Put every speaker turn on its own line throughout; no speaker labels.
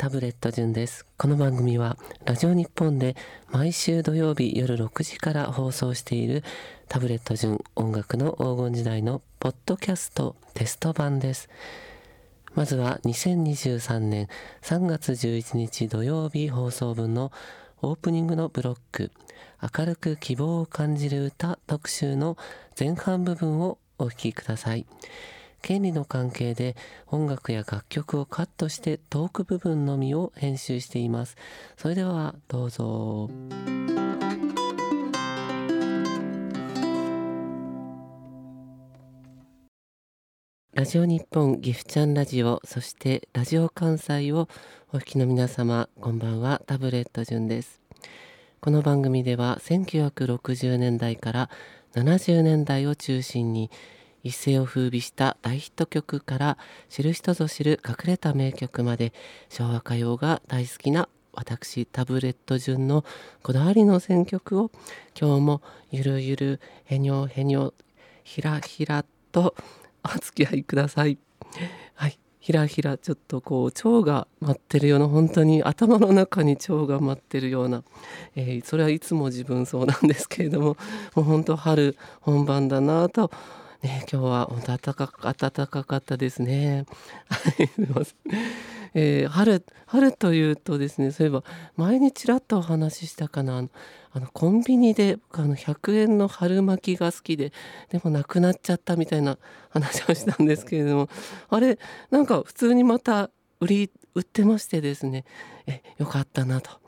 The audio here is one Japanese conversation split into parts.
タブレット順ですこの番組はラジオ日本で毎週土曜日夜6時から放送しているタブレット順音楽の黄金時代のポッドキャストテスト版ですまずは2023年3月11日土曜日放送分のオープニングのブロック明るく希望を感じる歌特集の前半部分をお聴きください。権利の関係で音楽や楽曲をカットしてトーク部分のみを編集しています。それではどうぞ。ラジオ日本ギフチャンラジオそしてラジオ関西をお聞きの皆様こんばんはタブレット順ですこの番組では1960年代から70年代を中心に一世を風靡した大ヒット曲から知る人ぞ知る隠れた名曲まで昭和歌謡が大好きな私タブレット順のこだわりの選曲を今日もゆるゆるへにょへにょひらひらとお付き合いください。はい。ひらひらちょっとこう腸が舞ってるような本当に頭の中に腸が舞ってるような、えー、それはいつも自分そうなんですけれどももう本当春本番だなとね、今日は暖かか暖かかったですね。すみません。えー、春春というとですねそういえば前にちらっとお話ししたかなあのコンビニであの100円の春巻きが好きででもなくなっちゃったみたいな話をしたんですけれども あれなんか普通にまた売り売ってましてですねえよかったなと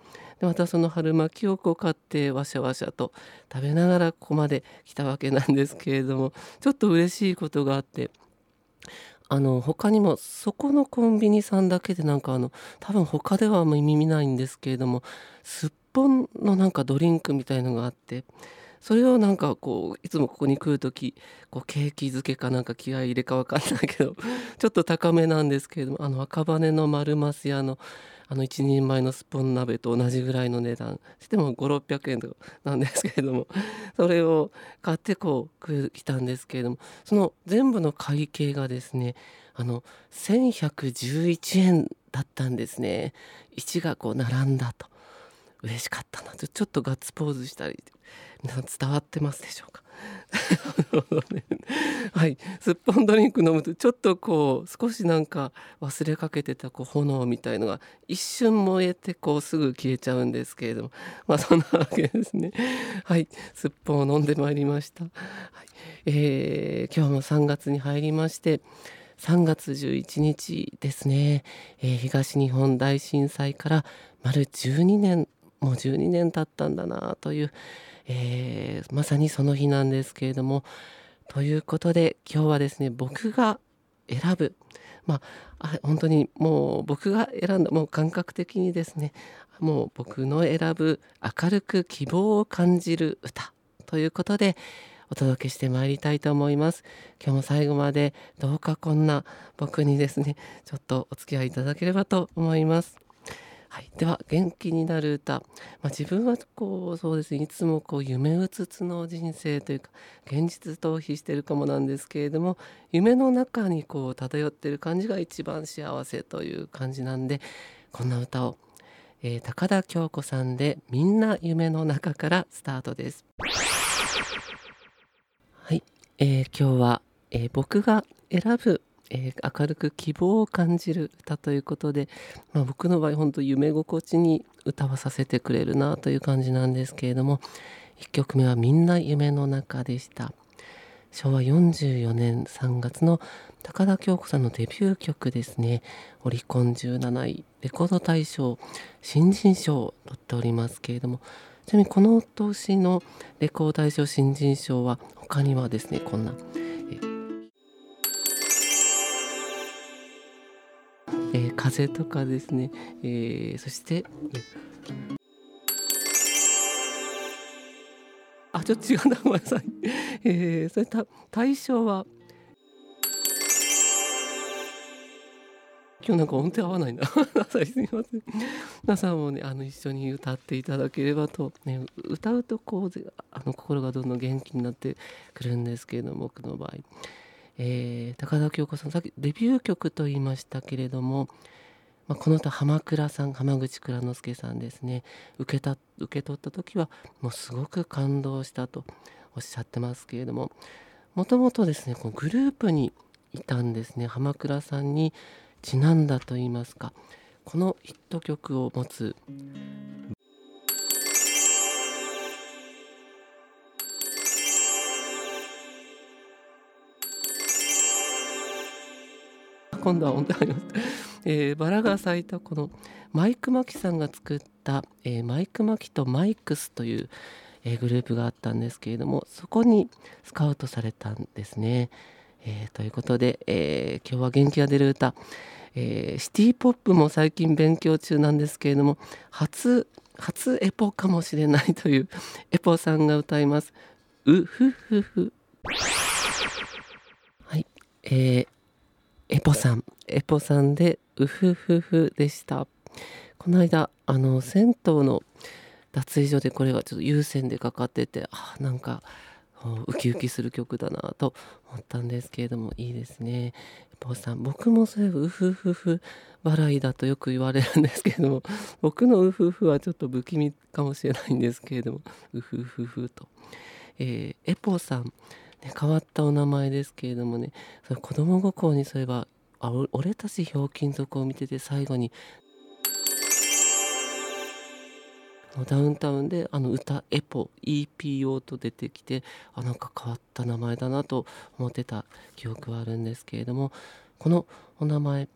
でまたその春巻きをこう買ってわしゃわしゃと食べながらここまで来たわけなんですけれどもちょっと嬉しいことがあってあの他にもそこのコンビニさんだけでなんかあの多分他ではあんまり見ないんですけれどもすっぽんのなんかドリンクみたいのがあってそれをなんかこういつもここに来る時こうケーキ漬けかなんか気合い入れか分かんないけどちょっと高めなんですけれどもあの赤羽の丸ます屋のあの一人前のスポン鍋と同じぐらいの値段しても5600円とかなんですけれども それを買ってこう来たんですけれどもその全部の会計がですねあの1111円だったんですね。1がこう並んだと。嬉しかったなとちょっとガッツポーズしたり皆さん伝わってますでしょうか？はい、すっぽんドリンク飲むとちょっとこう少しなんか忘れかけてたこう炎みたいのが一瞬燃えてこうすぐ消えちゃうんですけれどもまあそんなわけですね。はい、すっぽんを飲んでまいりました。はい、えー、今日も3月に入りまして3月11日ですね、えー、東日本大震災から丸12年もう12年経ったんだなというえー、まさにその日なんですけれどもということで今日はですね僕が選ぶまあ本当にもう僕が選んだもう感覚的にですねもう僕の選ぶ明るく希望を感じる歌ということでお届けしてまいりたいと思います。今日も最後までどうかこんな僕にですねちょっとお付き合いいただければと思います。はい、では元気になる歌、まあ、自分はこうそうですね。いつもこう夢うつつの人生というか現実逃避してるかもなんですけれども夢の中にこう漂ってる感じが一番幸せという感じなんでこんな歌を、えー、高田京子さんで「みんな夢の中」からスタートです。はい、えー、今日は、えー、僕が選ぶえー、明るく希望を感じる歌ということで、まあ、僕の場合本当夢心地に歌わさせてくれるなという感じなんですけれども1曲目は「みんな夢の中」でした。昭和44年3月の高田京子さんのデビュー曲ですね。オリコン17位レコード大賞新人賞を取っておりますけれどもちなみにこの年のレコード大賞新人賞は他にはですねこんな「えー、風とかですね、えー、そして、あちょっと違うなごめんなさい、えー、それた対象は今日なんか音程合わないな。すみません。皆さんもねあの一緒に歌っていただければと、ね、歌うとこうあの心がどんどん元気になってくるんですけれども僕の場合。えー、高田京子さんさっきデビュー曲と言いましたけれどもまあ、この歌浜倉さん浜口蔵之介さんですね受けた受け取った時はもうすごく感動したとおっしゃってますけれどももともとですねこのグループにいたんですね浜倉さんにちなんだと言いますかこのヒット曲を持つ今度は本当にえー、バラが咲いたこのマイク・マキさんが作った、えー、マイク・マキとマイクスという、えー、グループがあったんですけれどもそこにスカウトされたんですね。えー、ということで、えー、今日は元気が出る歌、えー、シティ・ポップも最近勉強中なんですけれども初初エポかもしれないというエポさんが歌います「うふふふ」はい。えー、エポさん。エポさんで「うふふふ」でした。この間あの銭湯の脱衣所でこれがちょっと有線でかかっててあなんかウキウキする曲だなと思ったんですけれどもいいですね。ポさん。僕もそういうウフフフ笑いだとよく言われるんですけれども僕のウフフはちょっと不気味かもしれないんですけれどもウフフフと、えー、エポさん、ね、変わったお名前ですけれどもね。それ子供心にそういえばあ俺たちひょうきん族を見てて最後にダウンタウンであの歌エポ EPO と出てきてあなんか変わった名前だなと思ってた記憶はあるんですけれどもこのお名前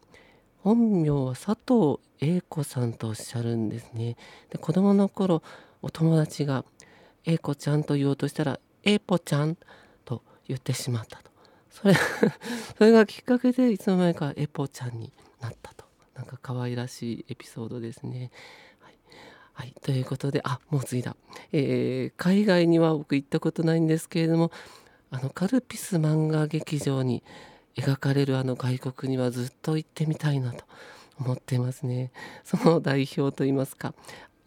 本名は佐藤英子さんとおっしゃるんですね。で子供の頃お友達が英子ちゃんと言おうとしたらエポちゃん言ってしまったと。それ それがきっかけでいつの間にかエポちゃんになったと。なんか可愛らしいエピソードですね。はい、ということであもう次だ、えー、海外には僕行ったことないんですけれどもあのカルピス漫画劇場に描かれるあの外国にはずっと行ってみたいなと思ってますね。その代表といいますか、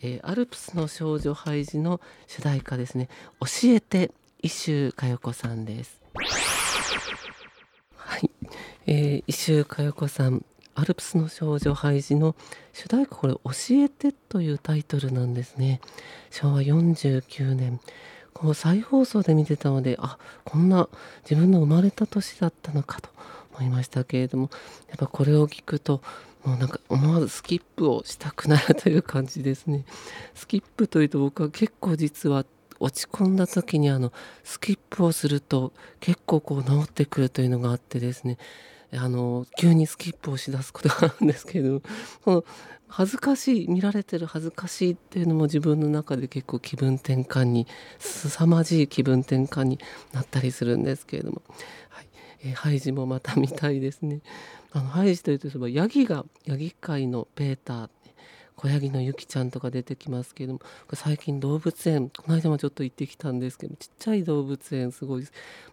えー、アルプスの少女ハイジの主題歌ですね「教えて伊集佳代子さんです。はい、えー、伊集佳代子さんアルプスの少女ハイジの主題歌これ「教えて」というタイトルなんですね。昭和49年。この再放送で見てたのであこんな自分の生まれた年だったのかと思いましたけれどもやっぱこれを聞くともうなんか思わずスキップをしたくなるという感じですね。スキップというと僕は結構実は落ち込んだ時にあのスキップをすると結構こう治ってくるというのがあってですね。あの急にスキップをしだすことがあるんですけれどもその恥ずかしい見られてる恥ずかしいっていうのも自分の中で結構気分転換に凄まじい気分転換になったりするんですけれども、はい。えー、ハイジもまた見たいですね。あのハイジというとヤギがヤギ界のペーター小ヤギのゆきちゃんとか出てきますけれども最近動物園この間もちょっと行ってきたんですけどちっちゃい動物園すごい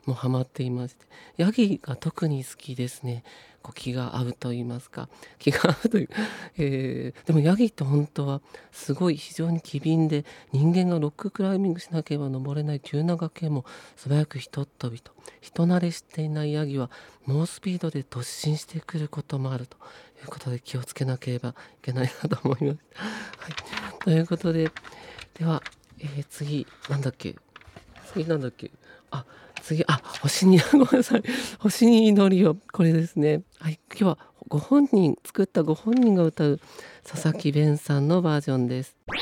もうハマっていましてヤギが特に好きですね。こう気が合うと言いますか。気が合うという、えー、でもヤギって本当はすごい非常に機敏で人間がロッククライミングしなければ登れない急な崖も素早くひとっ飛びと人慣れしていないヤギは猛スピードで突進してくることもあるということで気をつけなければいけないなと思います。はい、ということででは、えー、次なんだっけ次なんだっけ。あ次あ星にごめんなさい。星に祈りをこれですね。はい今日はご本人作ったご本人が歌う佐々木弁さんのバージョンです。は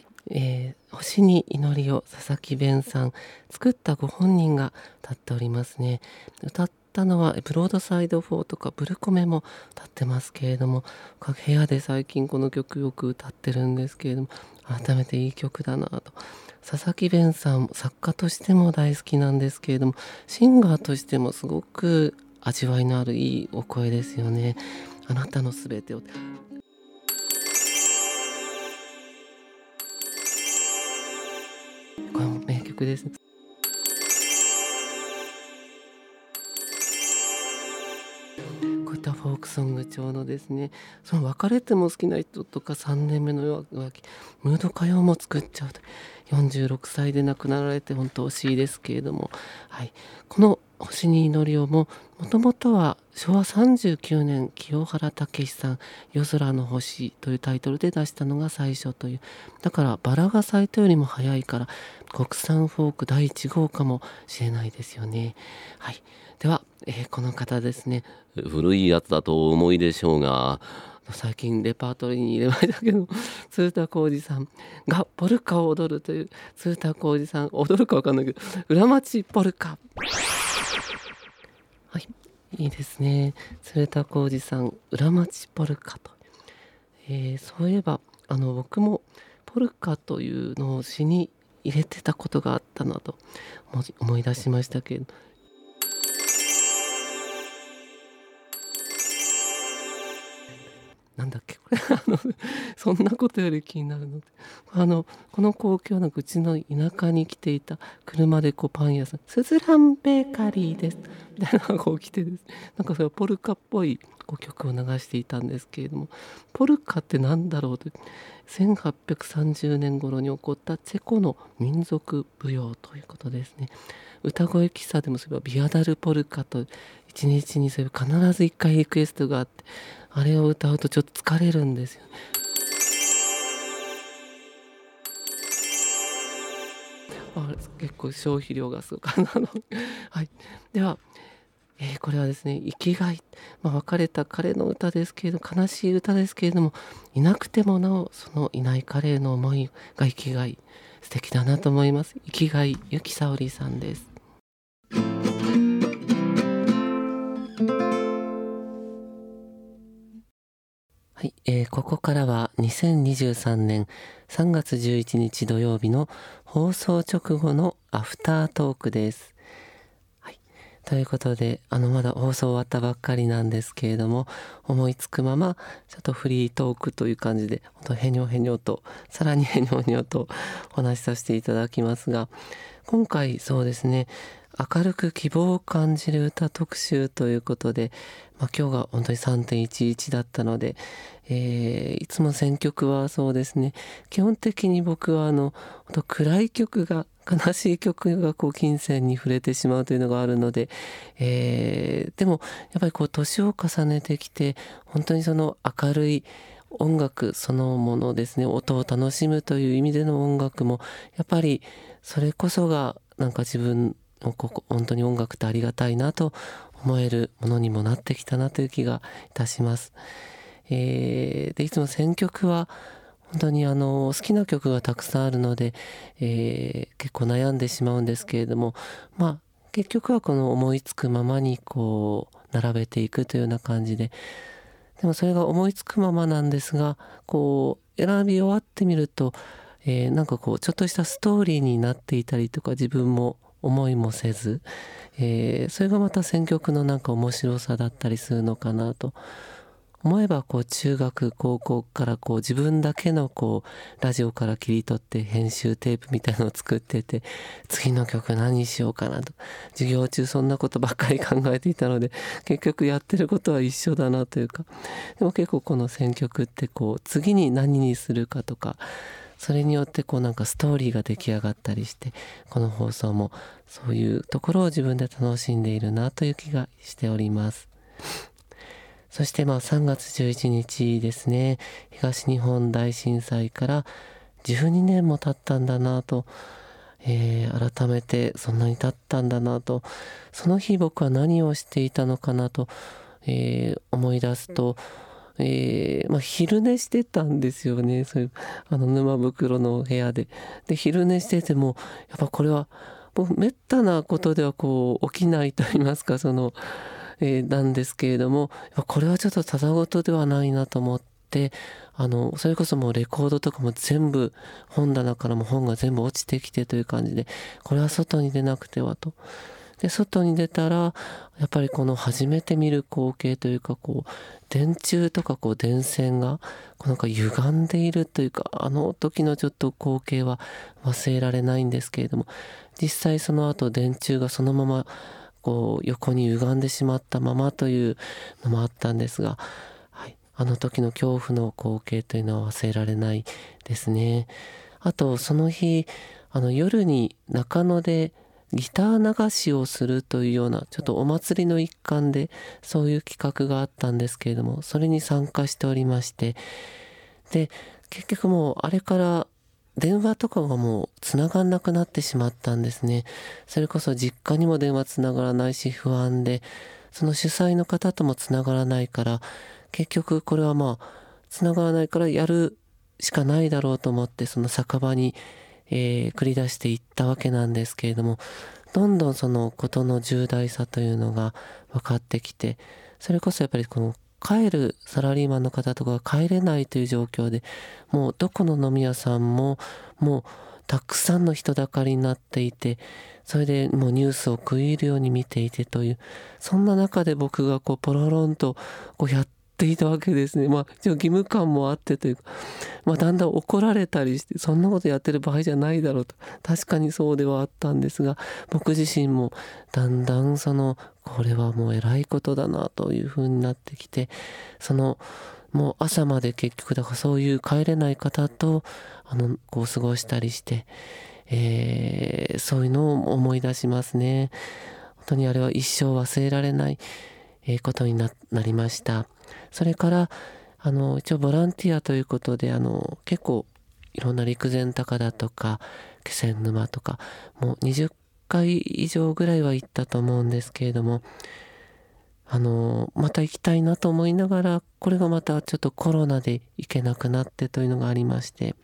いえー、星に祈りを佐々木弁さん作ったご本人が歌っておりますね。歌ったのはブロードサイド4とかブルコメも歌ってますけれども部屋で最近この曲よく歌ってるんですけれども改めていい曲だなと。佐々木弁さん作家としても大好きなんですけれどもシンガーとしてもすごく味わいのあるいいお声ですよね。あなたのすべてをこれも名曲です、ね。たフォークソング調のですねその別れても好きな人とか3年目の浮気ムード歌謡も作っちゃうと。46歳で亡くなられて本当惜しいですけれども、はい、この星に祈りをももともとは昭和39年清原武さん「夜空の星」というタイトルで出したのが最初という。だからバラが咲いたよりも早いから国産フォーク第1号かもしれないですよね。はい、では、えー、この方ですね。
古いやつだと思いでしょうが
最近レパートリーに入れましたけど 鶴田浩二さんがポルカを踊るという鶴田浩二さん踊るか分かんないけど裏町ポルカ。はいいいですね。鶴田浩二さん裏町ポルカと、えー、そういえばあの僕もポルカというのを詩に入れてたことがあったなと思い出しましたけどなんだっけこれ。あのそんなことより気になるのであのこの光景はうちの田舎に来ていた車でこうパン屋さん「スズランベーカリーです」みたいなのがこう来てですなんかそれポルカっぽいこう曲を流していたんですけれどもポルカって何だろうと1830年頃に起こったチェコの民族舞踊ということですね。歌声喫茶でもそういえばビアダルポルカと一日にそういえば必ず一回リクエストがあってあれを歌うとちょっと疲れるんですよね。あ結構消費量がすごかったの。はい、では、えー、これはですね生きがい、まあ、別れた彼の歌ですけれど悲しい歌ですけれどもいなくてもなおそのいない彼への思いが生きがい。素敵だなと思います。生きがいゆきさおりさんです。えー、ここからは2023年3月11日土曜日の放送直後のアフタートークです。はい、ということであのまだ放送終わったばっかりなんですけれども思いつくままちょっとフリートークという感じでほんとへにょへにょとさらにへにょへにょとお話しさせていただきますが今回そうですね明るく希望を感じる歌特集ということで、まあ、今日が本当に3.11だったので、えー、いつも選曲はそうですね。基本的に僕はあの暗い曲が悲しい曲がこう金銭に触れてしまうというのがあるので、えー、でもやっぱりこう年を重ねてきて本当にその明るい音楽そのものですね音を楽しむという意味での音楽もやっぱりそれこそがなんか自分ここ本当に音楽ってありがたいなと思えるものにもなってきたなという気がいたします。えー、でいつも選曲は本当にあの好きな曲がたくさんあるので、えー、結構悩んでしまうんですけれどもまあ結局はこの思いつくままにこう並べていくというような感じででもそれが思いつくままなんですがこう選び終わってみると、えー、なんかこうちょっとしたストーリーになっていたりとか自分も思いもせず、えー、それがまた選曲のなんか面白さだったりするのかなと。思えばこう中学高校からこう自分だけのこうラジオから切り取って編集テープみたいのを作ってて次の曲何にしようかなと。授業中そんなことばっかり考えていたので結局やってることは一緒だなというか。でも結構この選曲ってこう次に何にするかとかそれによってこうなんかストーリーが出来上がったりしてこの放送もそういうところを自分で楽しんでいるなという気がしております。そしてまあ3月11日ですね。東日本大震災から12年も経ったんだなと、えー、改めてそんなに経ったんだなとその日僕は何をしていたのかなと、えー、思い出すと、えー、まあ、昼寝してたんですよねそういうあの沼袋の部屋で。で昼寝しててもやっぱこれはもうめったなことではこう起きないと言いますかその、えー、なんですけれどもこれはちょっとただごとではないなと思って。あのそれこそもうレコードとかも全部本棚からも本が全部落ちてきてという感じでこれは外に出なくてはとで外に出たらやっぱりこの初めて見る光景というかこう電柱とかこう電線がこうなんか歪んでいるというかあの時のちょっと光景は忘れられないんですけれども実際その後電柱がそのままこう横に歪んでしまったままというのもあったんですが、はい、あの時の恐怖の光景というのは忘れられないですね。あとその日あの夜に中野でギター流しをするというようなちょっとお祭りの一環でそういう企画があったんですけれどもそれに参加しておりましてで結局もうあれから電話とかがもう繋がんなくなってしまったんですね。それこそ実家にも電話繋がらないし不安で、その主催の方とも繋がらないから、結局これはまあ、繋がらないからやるしかないだろうと思って、その酒場に、えー、繰り出していったわけなんですけれども、どんどんそのことの重大さというのが分かってきて、それこそやっぱりこの帰るサラリーマンの方とかが帰れないという状況でもうどこの飲み屋さんももうたくさんの人だかりになっていてそれでもうニュースを食い入るように見ていてというそんな中で僕がこうポロロンとこうやっていたわけですね。まあ義務感もあってというか、まあ、だんだん怒られたりしてそんなことやってる場合じゃないだろうと。確かにそうではあったんですが僕自身もだんだんそのこれはもう偉いことだなというふうになってきてそのもう朝まで結局だからそういう帰れない方とあのこう過ごしたりして、えー、そういうのを思い出しますね。本当にあれは一生忘れられないえことになりました。それからあの一応ボランティアということであの結構いろんな陸前高田とか気仙沼とかもう20回以上ぐらいは行ったと思うんですけれどもあのまた行きたいなと思いながらこれがまたちょっとコロナで行けなくなってというのがありまして、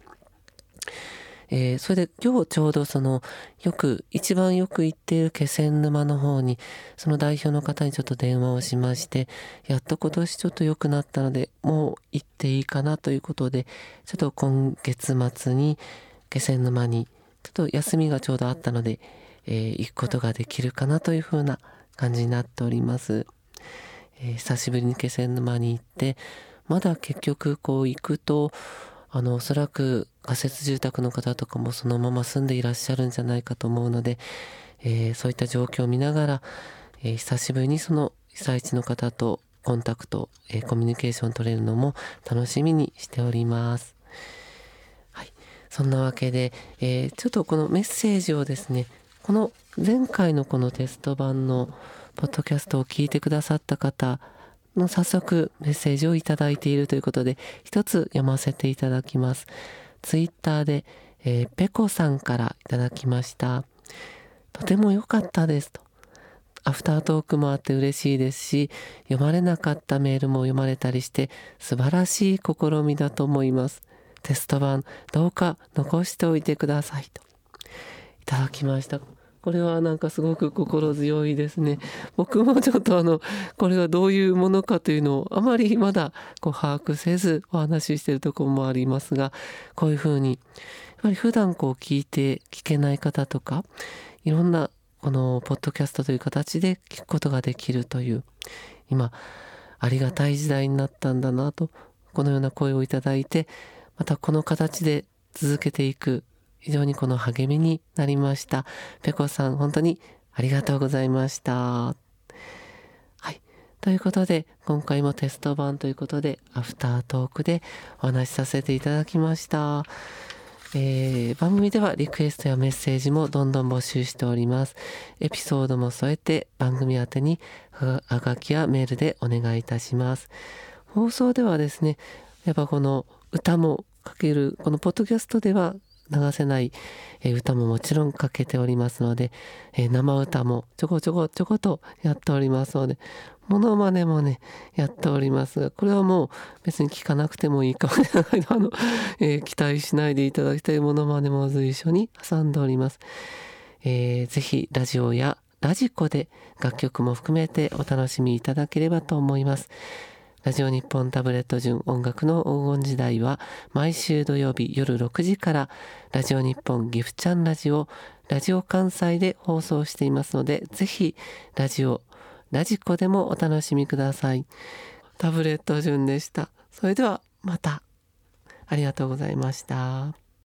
えー、それで今日ちょうどそのよく一番よく行っている気仙沼の方にその代表の方にちょっと電話をしましてやっと今年ちょっと良くなったのでもう行っていいかなということでちょっと今月末に気仙沼にちょっと休みがちょうどあったのでえー、行くことができるかなというふうな感じになっております。えー、久しぶりに気仙沼に行ってまだ結局こう行くとあのおそらく仮設住宅の方とかもそのまま住んでいらっしゃるんじゃないかと思うので、えー、そういった状況を見ながら、えー、久しぶりにその被災地の方とコンタクト、えー、コミュニケーション取れるのも楽しみにしております。はい、そんなわけで、えちょっとこのメッセージをですねこの前回のこのテスト版のポッドキャストを聞いてくださった方の早速メッセージをいただいているということで一つ読ませていただきます。ツイッターで、えー、ペコさんからいただきました。とても良かったですと。アフタートークもあって嬉しいですし、読まれなかったメールも読まれたりして素晴らしい試みだと思います。テスト版どうか残しておいてくださいと。いただきました。これはなんかすごく心強いですね。僕もちょっとあの、これがどういうものかというのをあまりまだこう把握せずお話ししてるところもありますが、こういうふうに、やっぱり普段こう聞いて聞けない方とか、いろんなこのポッドキャストという形で聞くことができるという、今、ありがたい時代になったんだなと、このような声をいただいて、またこの形で続けていく非常にこの励みになりました。ペコさん、本当にありがとうございました。はい。ということで、今回もテスト版ということで、アフタートークでお話しさせていただきました。えー、番組ではリクエストやメッセージもどんどん募集しております。エピソードも添えて番組宛てにはがきやメールでお願いいたします。放送ではですね、やっぱこの歌もかける、このポッドキャストでは流せない、え歌ももちろんかけておりますので、え生歌もちょこちょこちょことやっておりますので、モノマネもね、やっておりますが、これはもう別に聞かなくてもいいかもしれないあの、えー、期待しないでいただきたいモノマネも随所に挟んでおります。えー、ぜひラジオやラジコで楽曲も含めてお楽しみいただければと思います。ラジオ日本タブレット順音楽の黄金時代は毎週土曜日夜6時からラジオ日本ギフチャンラジオラジオ関西で放送していますのでぜひラジオラジコでもお楽しみください。タブレット順でした。それではまた。ありがとうございました。